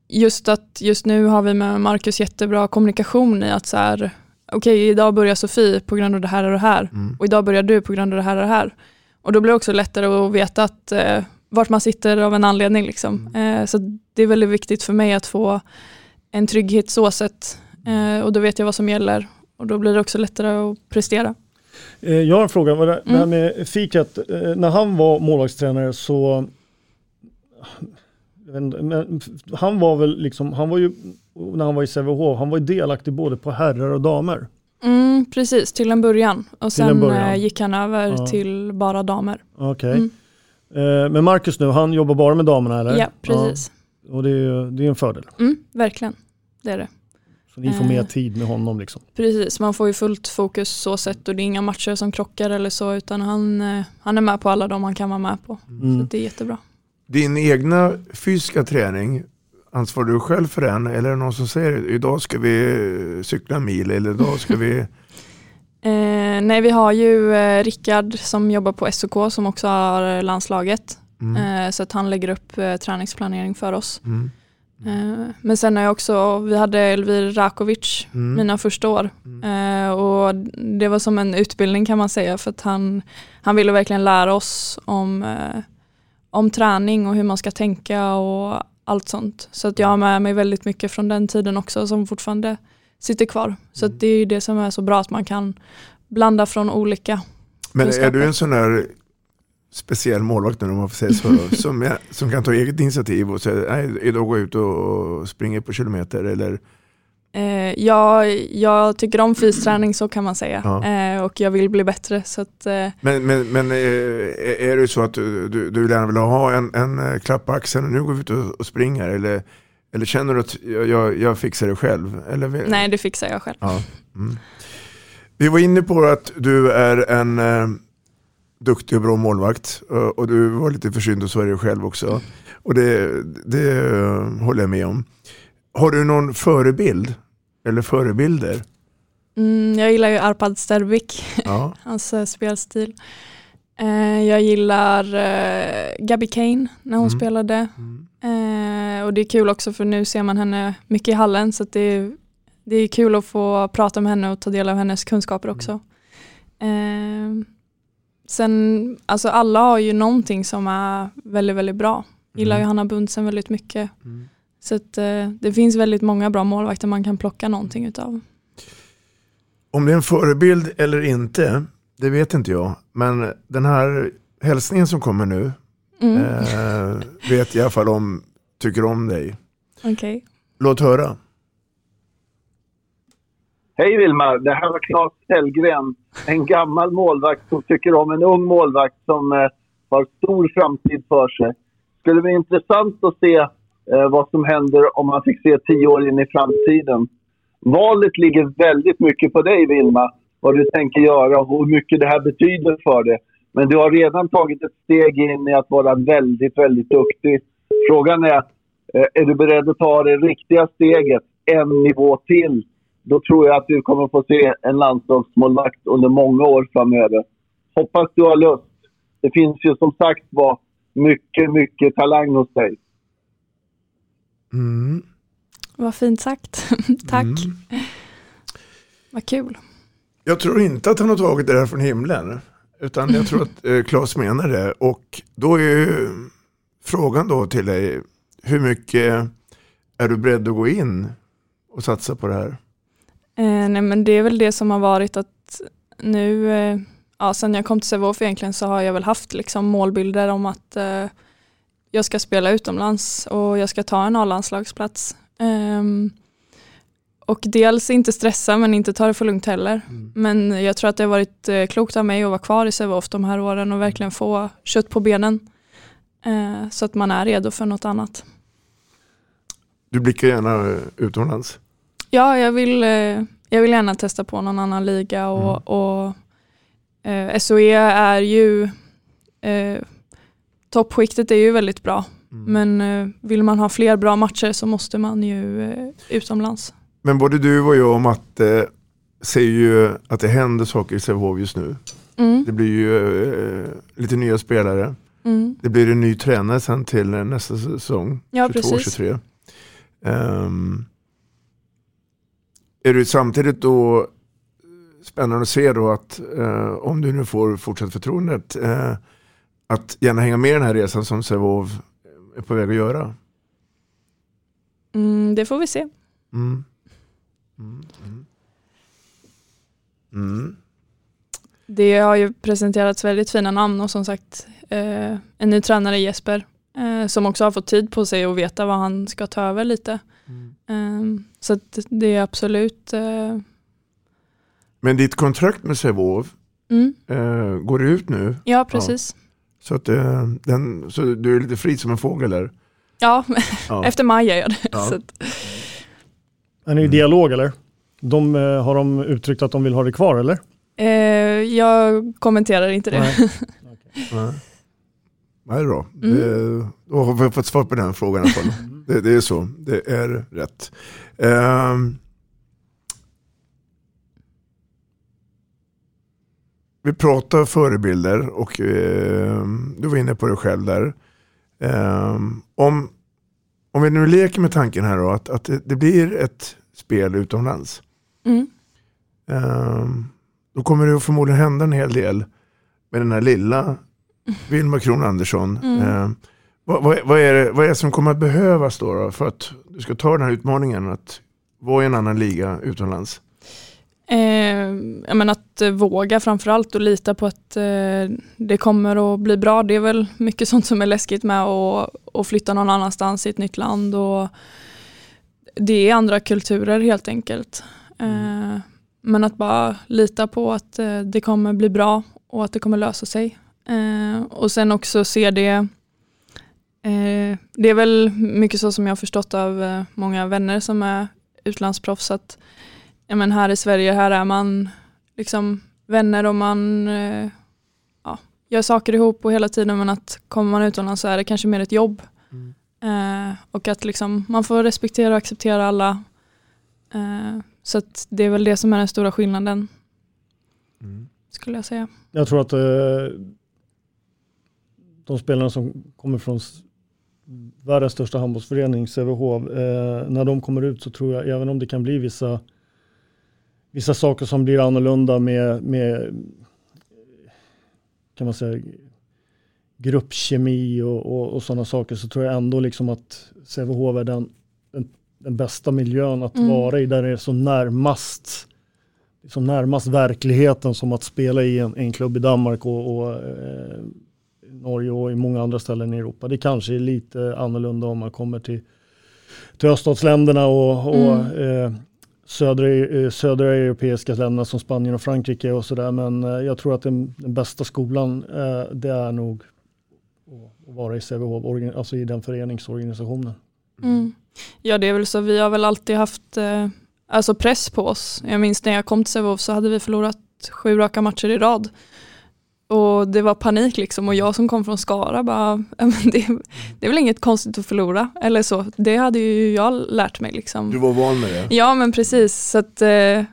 just att just nu har vi med Marcus jättebra kommunikation i att så här, okej idag börjar Sofie på grund av det här och det här och idag börjar du på grund av det här och det här. Och då blir det också lättare att veta att eh, vart man sitter av en anledning. Liksom. Eh, så det är väldigt viktigt för mig att få en trygghet så sett eh, och då vet jag vad som gäller och då blir det också lättare att prestera. Eh, Jag har en fråga, vad det, här Mm. med Fikat, eh, när han var målvaktstränare så men han var väl liksom, han var ju, när han var i Sävehof, han var ju delaktig både på herrar och damer. Mm, precis, till en början. Och Till sen början. eh, gick han över Ja. till bara damer. Okej. Mm. Eh, Men Marcus nu, han jobbar bara med damerna eller? Ja, precis. Ja. Och det är ju det är en fördel. Mm, verkligen, det är det. Så ni får mer Eh. tid med honom liksom. Precis, man får ju fullt fokus så sett och det är inga matcher som krockar eller så utan han, eh, han är med på alla de han kan vara med på. Mm. Så det är jättebra. Din egna fysiska träning, ansvarar du själv för den? Eller är det någon som säger idag ska vi eh, cykla en mil eller idag ska vi... Eh, nej, vi har ju eh, Rickard som jobbar på SOK som också har landslaget. Mm. Eh, så att han lägger upp eh, träningsplanering för oss. Mm. Eh, men sen har jag också, vi hade Elvir Rakovic Mm. mina första år. Eh, och det var som en utbildning kan man säga för att han, han ville verkligen lära oss om, eh, om träning och hur man ska tänka och allt sånt. Så att jag har med mig väldigt mycket från den tiden också som fortfarande sitter kvar. Så att det är ju det som är så bra att man kan blanda från olika Men är kunskaper. du en sån där speciell målvakt om man får säga så, som, är, som kan ta eget initiativ och säga nej, idag går jag ut och, springer på kilometer eller Eh, jag, jag tycker om fysträning så kan man säga Ja. eh, och jag vill bli bättre. Så att, eh, Men, men, men eh, är är det så att du, du, du gärna vill ha en, en eh, klapp på axeln och nu går vi ut och, och springer? Eller, eller känner du att jag, jag, fixar det själv? Eller, nej, det fixar jag själv. Ja. Mm. Vi var inne på att du är en eh, duktig och bra målvakt eh, och du var lite försynt och så är du själv också. Och det, det eh, håller jag med om. Har du någon förebild eller förebilder? Mm, jag gillar ju Arpad Sterbik, Ja. hans eh, spelstil. Eh, jag gillar eh, Gabby Kane när hon Mm. spelade. Eh, och det är kul också för nu ser man henne mycket i hallen så det, är, det är kul att få prata med henne och ta del av hennes kunskaper också. Eh, sen, alltså alla har ju någonting som är väldigt, väldigt bra. Gillar ju Hanna Bundsen väldigt mycket. Så att, eh, det finns väldigt många bra målvakter man kan plocka någonting utav. Om det är en förebild eller inte, det vet inte jag. Men den här hälsningen som kommer nu, Mm. eh, vet jag i alla fall om, tycker om dig. Okej. Låt höra. Hej Vilma, det här var Claes Hellgren. En gammal målvakt som tycker om en ung målvakt som eh, har stor framtid för sig. Skulle bli intressant att se eh, vad som händer om man fick se tio år in i framtiden. Valet ligger väldigt mycket på dig Vilma, vad du tänker göra och hur mycket det här betyder för dig. Men du har redan tagit ett steg in i att vara väldigt, väldigt duktig. Frågan är, eh, är du beredd att ta det riktiga steget en nivå till? Då tror jag att du kommer få se en landslagsmålvakt under många år framöver. Hoppas du har lust. Det finns ju som sagt var mycket, mycket talang hos dig. Mm. Vad fint sagt. Tack. Vad kul. Jag tror inte att han har tagit det där från himlen. Utan jag tror att eh, Claes menar det. Och då är ju frågan då till dig. Hur mycket är du beredd att gå in och satsa på det här? Eh, nej men det är väl det som har varit att nu, eh, ja sen jag kom till Sävehof egentligen så har jag väl haft liksom målbilder om att eh, jag ska spela utomlands och jag ska ta en A-landslagsplats. Ehm, och dels inte stressa men inte ta det för lugnt heller. Men jag tror att det har varit eh, klokt av mig att vara kvar i Sävehof de här åren och verkligen få kött på benen. Eh, så att man är redo för något annat. Du blickar gärna utomlands. Ja, jag vill, eh, jag vill gärna testa på någon annan liga och, och eh, SOE är ju eh, toppskiktet är ju väldigt bra. Men eh, vill man ha fler bra matcher så måste man ju utomlands. Men både du och jag och Matte ser ju att det händer saker i Sävehof just nu. Mm. Det blir ju eh, lite nya spelare. Mm. Det blir en ny tränare sen till nästa säsong. Ja, precis. 22-23. Ehm, är det samtidigt då spännande att se då att eh, om du nu får fortsatt förtroendet eh, att gärna hänga med i den här resan som Sävehof är på väg att göra? Mm, det får vi se. Mm. Mm, mm. Mm. Det har ju presenterats väldigt fina namn och som sagt eh, en ny tränare Jesper eh, som också har fått tid på sig att veta vad han ska ta över lite. Eh, så att det är absolut eh, Men ditt kontrakt med Sävehof Mm. eh, går det ut nu? Ja, precis. Så, att, eh, den, så du är lite fri som en fågel där? ja, Ja. efter maj är jag det. Ja. Är ni i dialog eller? De, eh, har de uttryckt att de vill ha det kvar eller? eh, jag kommenterar inte det. Nej. Nej. Nej, bra. Mm. Det, då har vi fått svar på den frågan i alla fall. det, det är så, det är rätt. Ehm. vi pratar förebilder och ehm, du var inne på det själv där. Ehm, om, om vi nu leker med tanken här då att, att det, blir ett spel utomlands. Mm. Ehm, då kommer det förmodligen hända en hel del med den här lilla Vilma Kron Andersson. Mm. Ehm, vad, vad, vad, är det, vad är det som kommer att behövas då, då för att du ska ta den här utmaningen att vara i en annan liga utomlands? Eh, menar att eh, våga framförallt och lita på att eh, det kommer att bli bra. Det är väl mycket sånt som är läskigt med att, att flytta någon annanstans i ett nytt land. Och det är andra kulturer helt enkelt. Eh, men att bara lita på att eh, det kommer bli bra och att det kommer lösa sig. Eh, och sen också se det det är väl mycket så som jag har förstått av många vänner som är utlandsproffs att ja, men här i Sverige här är man liksom vänner och man eh, ja, gör saker ihop och hela tiden men att kommer man utomlands så är det kanske mer ett jobb. Eh, och att liksom, man får respektera och acceptera alla. Eh, så det är väl det som är den stora skillnaden. Skulle jag säga. Jag tror att eh, de spelarna som kommer från världens största handbollsförening, Sävehof, eh, när de kommer ut så tror jag, även om det kan bli vissa, vissa saker som blir annorlunda med, med kan man säga, gruppkemi och, och, och sådana saker så tror jag ändå liksom att Sävehof är den, den, den bästa miljön att Mm. vara i där det är så närmast som närmast verkligheten som att spela i en, en klubb i Danmark och, och eh, Norge och i många andra ställen i Europa. Det kanske är lite annorlunda om man kommer till, till öststatsländerna och, och eh, södra, eh, södra europeiska länderna som Spanien och Frankrike och sådär. Men eh, jag tror att den, den bästa skolan eh, det är nog att- vara i Sävehof, alltså i den föreningsorganisationen. Mm. Ja det är väl så, vi har väl alltid haft eh, alltså press på oss. Jag minns när jag kom till Sävehof så hade vi förlorat sju raka matcher i rad. Och det var panik liksom och jag som kom från Skara bara, "Ja, men det, det är väl inget konstigt att förlora. Eller så, det hade ju jag lärt mig liksom. Du var van med det? Ja men precis, så att eh, eh,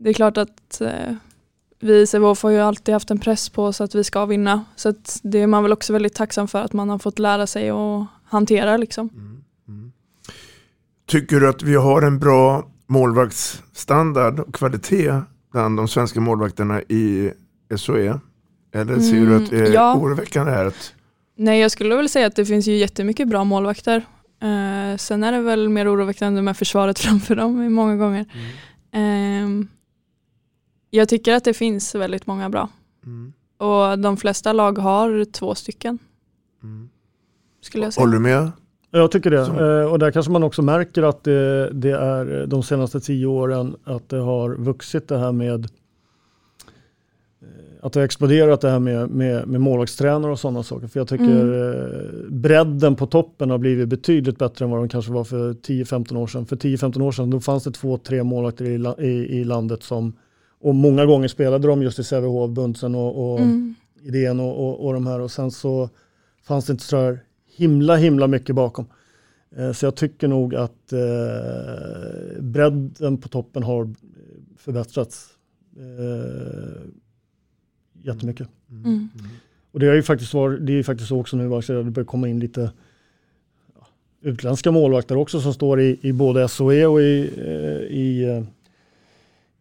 det är klart att eh, vi i Sävehof har ju alltid haft en press på oss att vi ska vinna. Så att det är man väl också väldigt tacksam för att man har fått lära sig att hantera liksom. Tycker du att vi har en bra målvaktsstandard och kvalitet bland de svenska målvakterna i SOE? Eller ser du att det är Mm, ja. oroväckande här? Att, Nej jag skulle väl säga att det finns ju jättemycket bra målvakter. Eh, sen är det väl mer oroväckande med försvaret framför dem i många gånger. Ehm, jag tycker att det finns väldigt många bra. Och de flesta lag har två stycken. Skulle jag säga. håller du med? Jag tycker det. Så. Eh, Och där kanske man också märker att det, det är de senaste tio åren att det har vuxit det här med eh, att det har exploderat det här med, med, med målvaktstränare och sådana saker. För jag tycker mm. bredden på toppen har blivit betydligt bättre än vad de kanske var för 10-15 år sedan. För 10-15 år sedan då fanns det två, tre målvakter i, i, i landet som och många gånger spelade de just i Sävehof, Bunsen och, och mm. Idén och, och, och de här. Och sen så fanns det inte så här himla, himla mycket bakom. Eh, så jag tycker nog att eh, bredden på toppen har förbättrats eh, jättemycket. Mm. Mm. Och det är ju faktiskt, var, det är faktiskt så också nu att det börjar komma in lite ja, utländska målvakter också som står i, i både SOE och i, eh, i eh,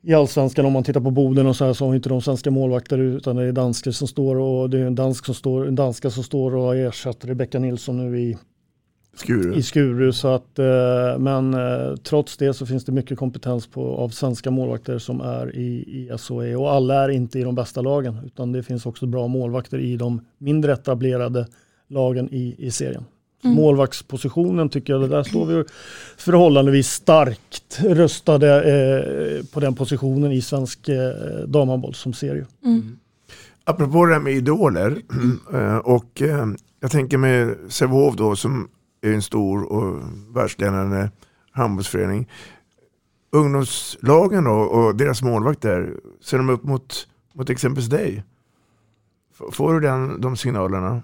i allsvenskan om man tittar på Boden och så här så har inte de svenska målvakter utan det är danskar som står och det är en dansk som står, en danska som står och har ersatt Rebecka Nilsson nu i Skuru. I Skuru så att, eh, men eh, trots det så finns det mycket kompetens på, av svenska målvakter som är i, i SOE och alla är inte i de bästa lagen utan det finns också bra målvakter i de mindre etablerade lagen i, i serien. Mm. Målvaktspositionen tycker jag, där står vi förhållandevis starkt röstade eh, på den positionen i svensk eh, damhandboll som serie. Mm. Apropå det här med idoler eh, och eh, jag tänker med Sävehof då som är en stor och världsledande handbollsförening. Ungdomslagen då och deras målvakter, ser de upp mot, mot exempelvis dig? Får du den, de signalerna?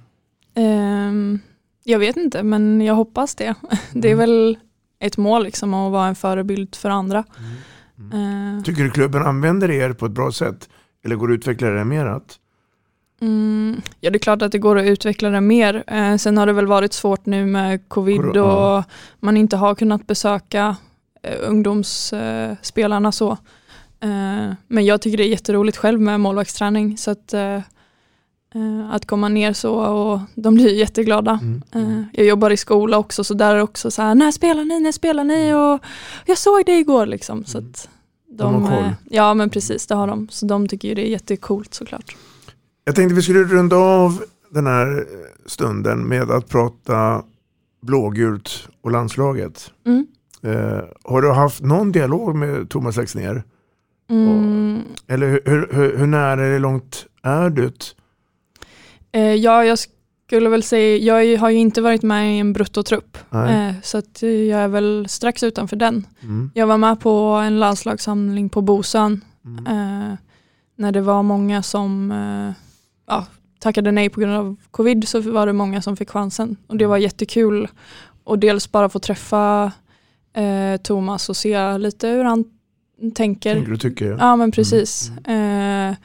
Um jag vet inte, men jag hoppas det. Det är mm. väl ett mål liksom att vara en förebild för andra. Mm. Mm. Tycker du klubben använder er på ett bra sätt? Eller går det att utveckla det mer? Att? Mm, ja, det är klart att det går att utveckla det mer. Eh, sen har det väl varit svårt nu med covid och man inte har kunnat besöka eh, ungdomsspelarna så. Eh, men jag tycker det är jätteroligt själv med målvaktsträning. Så att, eh, Uh, att komma ner så och de blir jätteglada. Mm. Uh, jag jobbar i skola också så där är det också så här, när spelar ni, när spelar ni? Mm. Och jag såg det igår liksom. Så att de, de har koll. ja men precis, det har de. Så de tycker det är jättecoolt såklart. Jag tänkte vi skulle runda av den här stunden med att prata blågult och landslaget. Mm. Uh, har du haft någon dialog med Thomas Axnér? Mm. Eller hur, hur, hur, nära eller långt är du? Eh, ja, jag skulle väl säga, jag har ju inte varit med i en bruttotrupp. Eh, så att jag är väl strax utanför den. Mm. Jag var med på en landslagssamling på Bosön. Mm. Eh, när det var många som eh, ja, tackade nej på grund av covid så var det många som fick chansen. Och det var mm. jättekul. Och dels bara få träffa eh, Thomas och se lite hur han tänker. Tänker du tycker? Ja, ja men precis. Mm. Eh,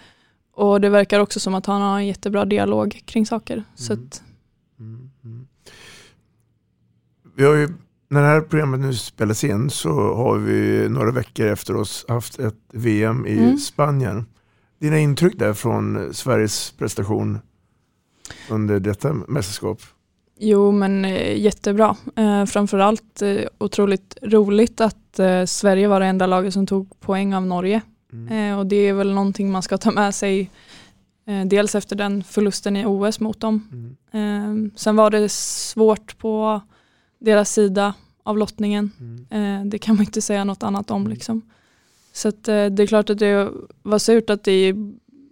och det verkar också som att han har en jättebra dialog kring saker. Mm. Så att... mm. Mm. Vi har ju, när det här programmet nu spelas in så har vi några veckor efter oss haft ett VM i mm. Spanien. Dina intryck där från Sveriges prestation under detta mästerskap? Jo men eh, jättebra. Eh, framförallt eh, otroligt roligt att eh, Sverige var det enda laget som tog poäng av Norge Mm. Eh, och det är väl någonting man ska ta med sig dels efter den förlusten i OS mot dem. Mm. Sen var det svårt på deras sida av lottningen. Mm. Det kan man inte säga något annat om. Mm. Liksom. Så att, eh, det är klart att det var surt att det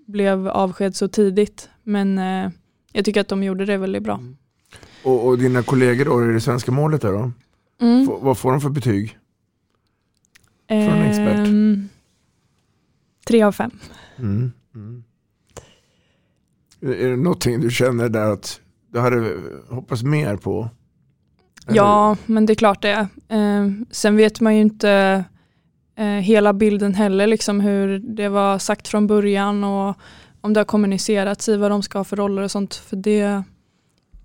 blev avsked så tidigt. Men eh, jag tycker att de gjorde det väldigt bra. Mm. Och, och, dina kollegor då i det svenska målet där då? Mm. vad får de för betyg? Från en expert? Ehm, Tre av fem. Mm. Mm. Är det någonting du känner där att du hade hoppats mer på? Eller? Ja, men det är klart det. Eh, sen vet man ju inte eh, hela bilden heller, liksom hur det var sagt från början och om det har kommunicerats i vad de ska ha för roller och sånt. För det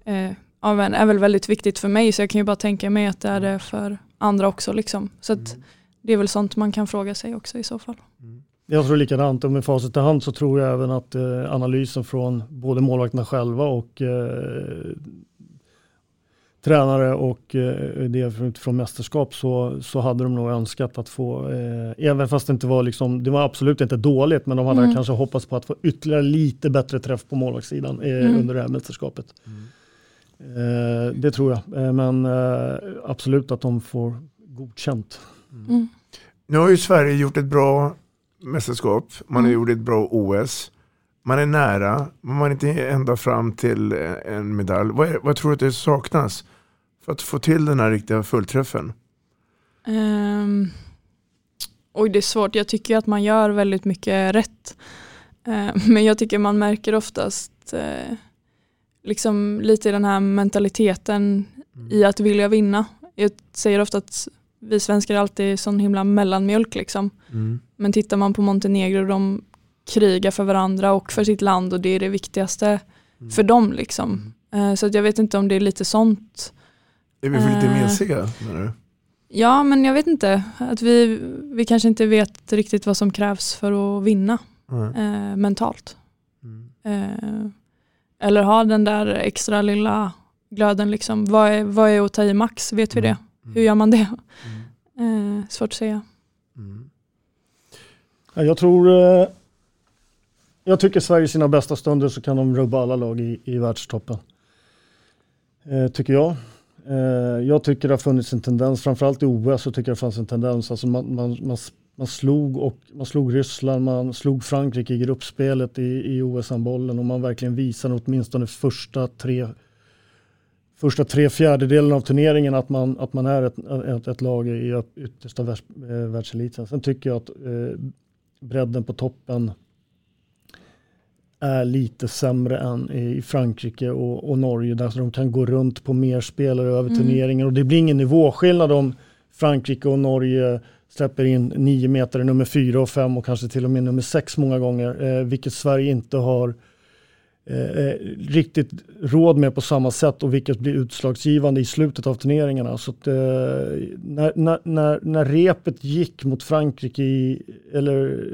eh, är väl väldigt viktigt för mig, så jag kan ju bara tänka mig att det är det för andra också. Liksom. Så mm. det är väl sånt man kan fråga sig också i så fall. Mm. Jag tror likadant och med facit i hand så tror jag även att eh, analysen från både målvakterna själva och eh, tränare och eh, det utifrån mästerskap så, så hade de nog önskat att få, eh, även fast det inte var liksom, det var absolut inte dåligt, men de hade mm. kanske hoppats på att få ytterligare lite bättre träff på målvaktssidan eh, mm. under det här mästerskapet. Mm. Eh, det tror jag, eh, men eh, absolut att de får godkänt. Mm. Nu har ju Sverige gjort ett bra mästerskap, man mm. har gjort ett bra OS. Man är nära, men man är inte ända fram till en medalj. Vad, är, vad tror du att det saknas för att få till den här riktiga fullträffen? Um, oj, det är svårt. Jag tycker att man gör väldigt mycket rätt. Uh, men jag tycker man märker oftast uh, liksom lite den här mentaliteten mm. i att vilja vinna. Jag säger ofta att vi svenskar är alltid sån himla mellanmjölk liksom. Mm. Men tittar man på Montenegro, de krigar för varandra och för sitt land och det är det viktigaste mm. för dem liksom. Mm. Så att jag vet inte om det är lite sånt. Är vi för lite mesiga menar du? Ja, men jag vet inte. Att vi, vi kanske inte vet riktigt vad som krävs för att vinna uh, mentalt. Uh, eller ha den där extra lilla glöden. Liksom. Vad, är, vad är att ta i max? Vet vi mm. det? Hur gör man det? Mm. svårt att säga. Mm. Jag tror jag tycker Sverige i sina bästa stunder så kan de rubba alla lag i, i världstoppen. Eh, tycker jag. Eh, jag tycker det har funnits en tendens, framförallt i OS så tycker jag det fanns en tendens. Alltså man, man, man, man, slog, och, man slog Ryssland, man slog Frankrike i gruppspelet i, i OS-handbollen och man verkligen visade åtminstone första tre första tre fjärdedelen av turneringen att man, att man är ett, ett, ett lag i yttersta världs, eh, världseliten. Sen tycker jag att eh, bredden på toppen är lite sämre än i Frankrike och, och Norge där de kan gå runt på mer spelare över mm. turneringen och det blir ingen nivåskillnad om Frankrike och Norge släpper in nio meter nummer fyra och fem och kanske till och med nummer sex många gånger, eh, vilket Sverige inte har eh, eh riktigt råd med på samma sätt och vilket blir utslagsgivande i slutet av turneringarna. Så att, eh, när, när, när, när repet gick mot Frankrike, i, eller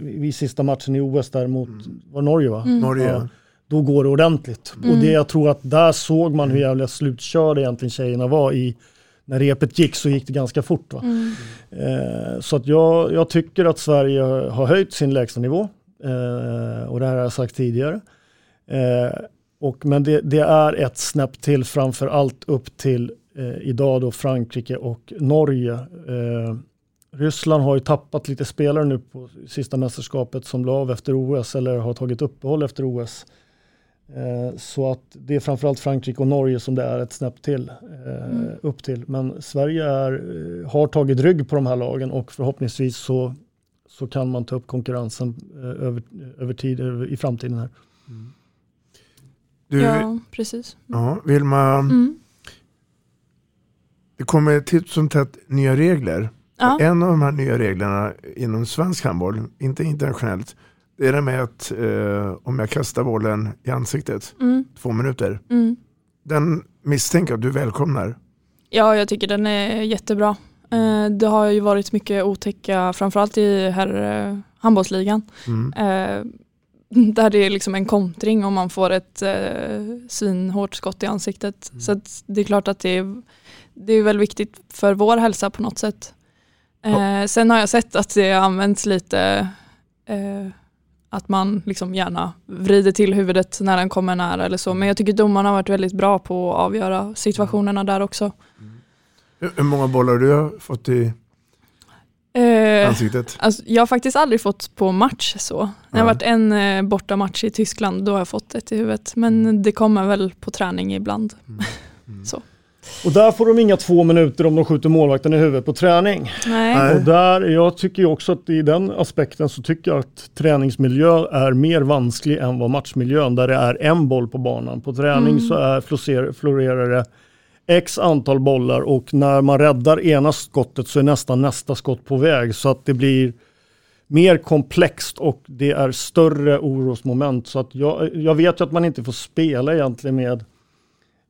vid sista matchen i OS där mot mm. var Norge va? Mm. Norge. Ja, då går det ordentligt. Mm. Och det jag tror att där såg man hur jävla slutkörda egentligen tjejerna var i när repet gick så gick det ganska fort. Va? Mm. Eh, så att jag, jag, tycker att Sverige har höjt sin lägstanivå. Eh, och det här har jag sagt tidigare. Eh, och, men det, det, är ett snäpp till framför allt upp till eh, idag då Frankrike och Norge. Ryssland har ju tappat lite spelare nu på sista mästerskapet som la av efter OS eller har tagit uppehåll efter OS. Eh, så att det är framförallt Frankrike och Norge som det är ett snäpp till eh, mm. upp till. Men Sverige är, eh, har tagit rygg på de här lagen och förhoppningsvis så, så kan man ta upp konkurrensen över, över tid över, i framtiden här. Mm. Du, ja, precis. Ja, Vilma, mm. det kommer titt som tätt nya regler Ja. En av de här nya reglerna inom svensk handboll, inte internationellt, det är det med att eh, om jag kastar bollen i ansiktet mm. två minuter. Mm. Den misstänker att du välkomnar. Ja, jag tycker den är jättebra. Eh, det har ju varit mycket otäcka, framförallt i här eh, handbollsligan. Mm. Eh, där det är liksom en kontring om man får ett eh, svinhårt skott i ansiktet. Mm. Så det är klart att det är, det är väl viktigt för vår hälsa på något sätt. Eh, sen har jag sett att det används lite, eh, att man liksom gärna vrider till huvudet när den kommer nära eller så. Men jag tycker domarna har varit väldigt bra på att avgöra situationerna där också. Mm. Hur många bollar har du fått i eh, ansiktet? Alltså, jag har faktiskt aldrig fått på match så. När det har varit en eh, borta match i Tyskland, då har jag fått ett i huvudet. Men mm. det kommer väl på träning ibland. Mm. Mm. så. Och där får de inga två minuter om de skjuter målvakten i huvudet på träning. Nej. Och där, jag tycker ju också att i den aspekten så tycker jag att träningsmiljö är mer vansklig än vad matchmiljön där det är en boll på banan. På träning mm. så är florerar det x antal bollar och när man räddar ena skottet så är nästan nästa skott på väg så att det blir mer komplext och det är större orosmoment. Så att jag, jag vet ju att man inte får spela egentligen med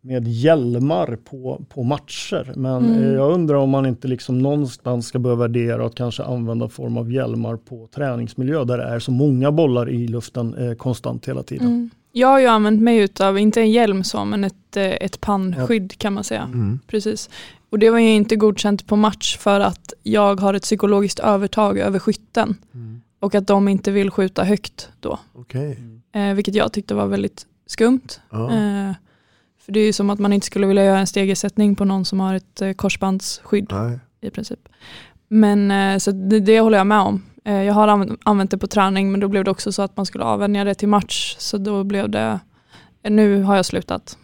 med hjälmar på, på matcher. Men mm. jag undrar om man inte liksom någonstans ska börja värdera att kanske använda form av hjälmar på träningsmiljö där det är så många bollar i luften eh, konstant hela tiden. Mm. Jag har ju använt mig utav, inte en hjälm så, men ett, eh, ett pannskydd ja. kan man säga. Mm. Precis. Och det var ju inte godkänt på match för att jag har ett psykologiskt övertag över skytten. Mm. Och att de inte vill skjuta högt då. Okay. Eh, vilket jag tyckte var väldigt skumt. Ja. Eh, för det är ju som att man inte skulle vilja göra en stegersättning på någon som har ett eh, korsbandsskydd Nej. i princip. Men eh, så det, det håller jag med om. Eh, jag har anv- använt det på träning men då blev det också så att man skulle avvänja det till match. Så då blev det, nu har jag slutat.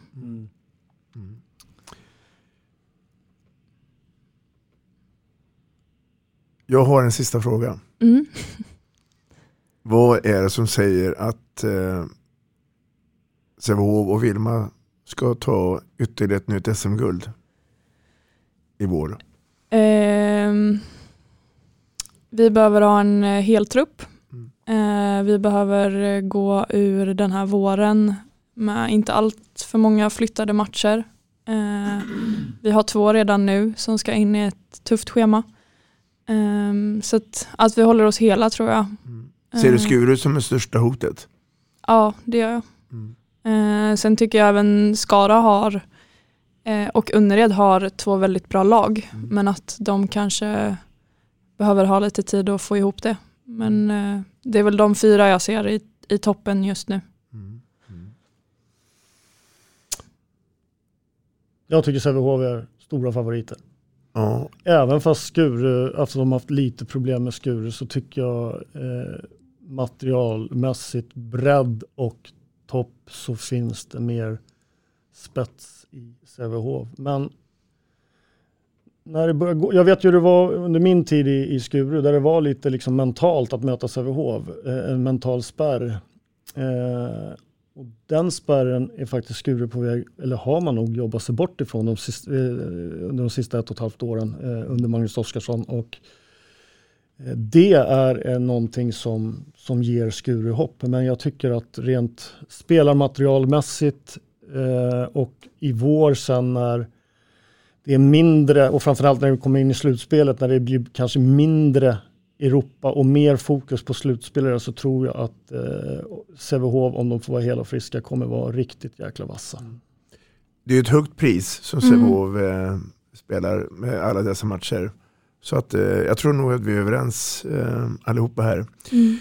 Jag har en sista fråga. Mm. Vad är det som säger att eh, Sävehof och Vilma ska ta ytterligare ett nytt SM-guld i vår? Ehm, vi behöver ha en eh, hel trupp. Eh, vi behöver eh, gå ur den här våren med inte allt för många flyttade matcher. Eh, vi har två redan nu som ska in i ett tufft schema. Ehm, så att, att vi håller oss hela tror jag. Ser du Skuru som det största hotet? Ja, det gör jag. Eh, sen tycker jag även Skara har eh, och Önnered har två väldigt bra lag. Men att de kanske behöver ha lite tid att få ihop det. Men eh, det är väl de fyra jag ser i, i toppen just nu. Jag tycker Sävehof är stora favoriter. Ja. Även fast Skuru, eftersom de har haft lite problem med Skuru så tycker jag eh, materialmässigt bredd och topp så finns det mer spets i Sävehof. Men när det började gå, jag vet ju hur det var under min tid i, i Skuru där det var lite liksom mentalt att möta Sävehof, eh, en mental spärr. Eh, och den spärren är faktiskt Skuru på väg, eller har man nog jobbat sig bort ifrån de sista, eh, under de sista ett och ett halvt åren eh, under Magnus Oskarsson. Och eh, det är eh, någonting som, som ger Skuru hopp. Men jag tycker att rent spelarmaterialmässigt eh, och i vår sen när det är mindre och framförallt när vi kommer in i slutspelet när det blir kanske mindre Europa och mer fokus på slutspelare så tror jag att eh, Sävehof om de får vara hela och friska kommer vara riktigt jäkla vassa. Det är ett högt pris som Mm. Sävehof eh, spelar med alla dessa matcher. Så att, eh, jag tror nog att vi är överens eh, allihopa här. Mm.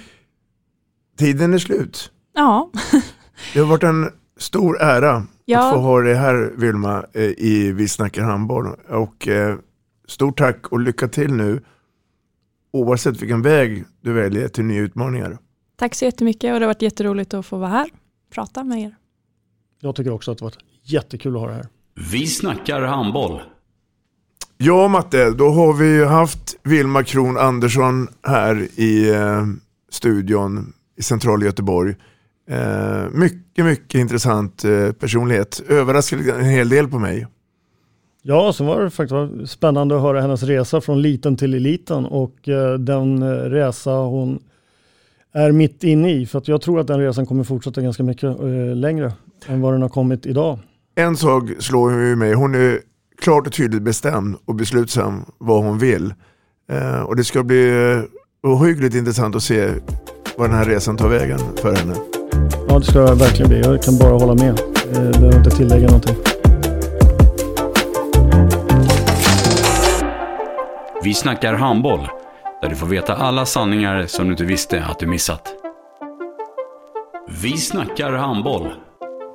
Tiden är slut. Ja, Det har varit en stor ära Ja. att få ha dig här Vilma eh, i Vi snackar handboll. Och eh, stort tack och lycka till nu oavsett vilken väg du väljer till nya utmaningar. tack så jättemycket och det har varit jätteroligt att få vara här och prata med er. Jag tycker också att det har varit jättekul att ha det här. Vi snackar handboll. Ja Matte, då har vi haft Vilma Kron Andersson här i eh, studion i centrala Göteborg. Eh, mycket, mycket intressant eh, personlighet. Överraskade en hel del på mig. Ja, så var det faktiskt spännande att höra hennes resa från liten till eliten och eh, den eh, resa hon är mitt inne i. För att jag tror att den resan kommer fortsätta ganska mycket eh, längre än vad den har kommit idag. En sak slår ju mig, hon är klart och tydligt bestämd och beslutsam vad hon vill. Eh, och det ska bli eh, ohyggligt intressant att se vad den här resan tar vägen för henne. Ja, det ska jag verkligen bli. Jag kan bara hålla med. Eh, behöver inte tillägga någonting. Vi snackar handboll, där du får veta alla sanningar som du inte visste att du missat. Vi snackar handboll.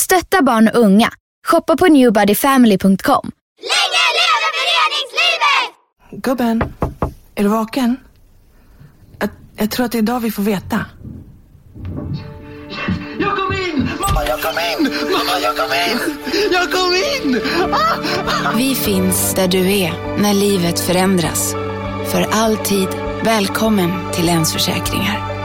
Stötta barn och unga. Shoppa på newbodyfamily.com. Länge leve föreningslivet! Gubben, är du vaken? Jag, jag tror att det är idag vi får veta. Jag kom in! Mamma, jag kom in! Mamma, jag kom in! Jag kom in! Ah! Vi finns där du är när livet förändras. För alltid välkommen till Länsförsäkringar.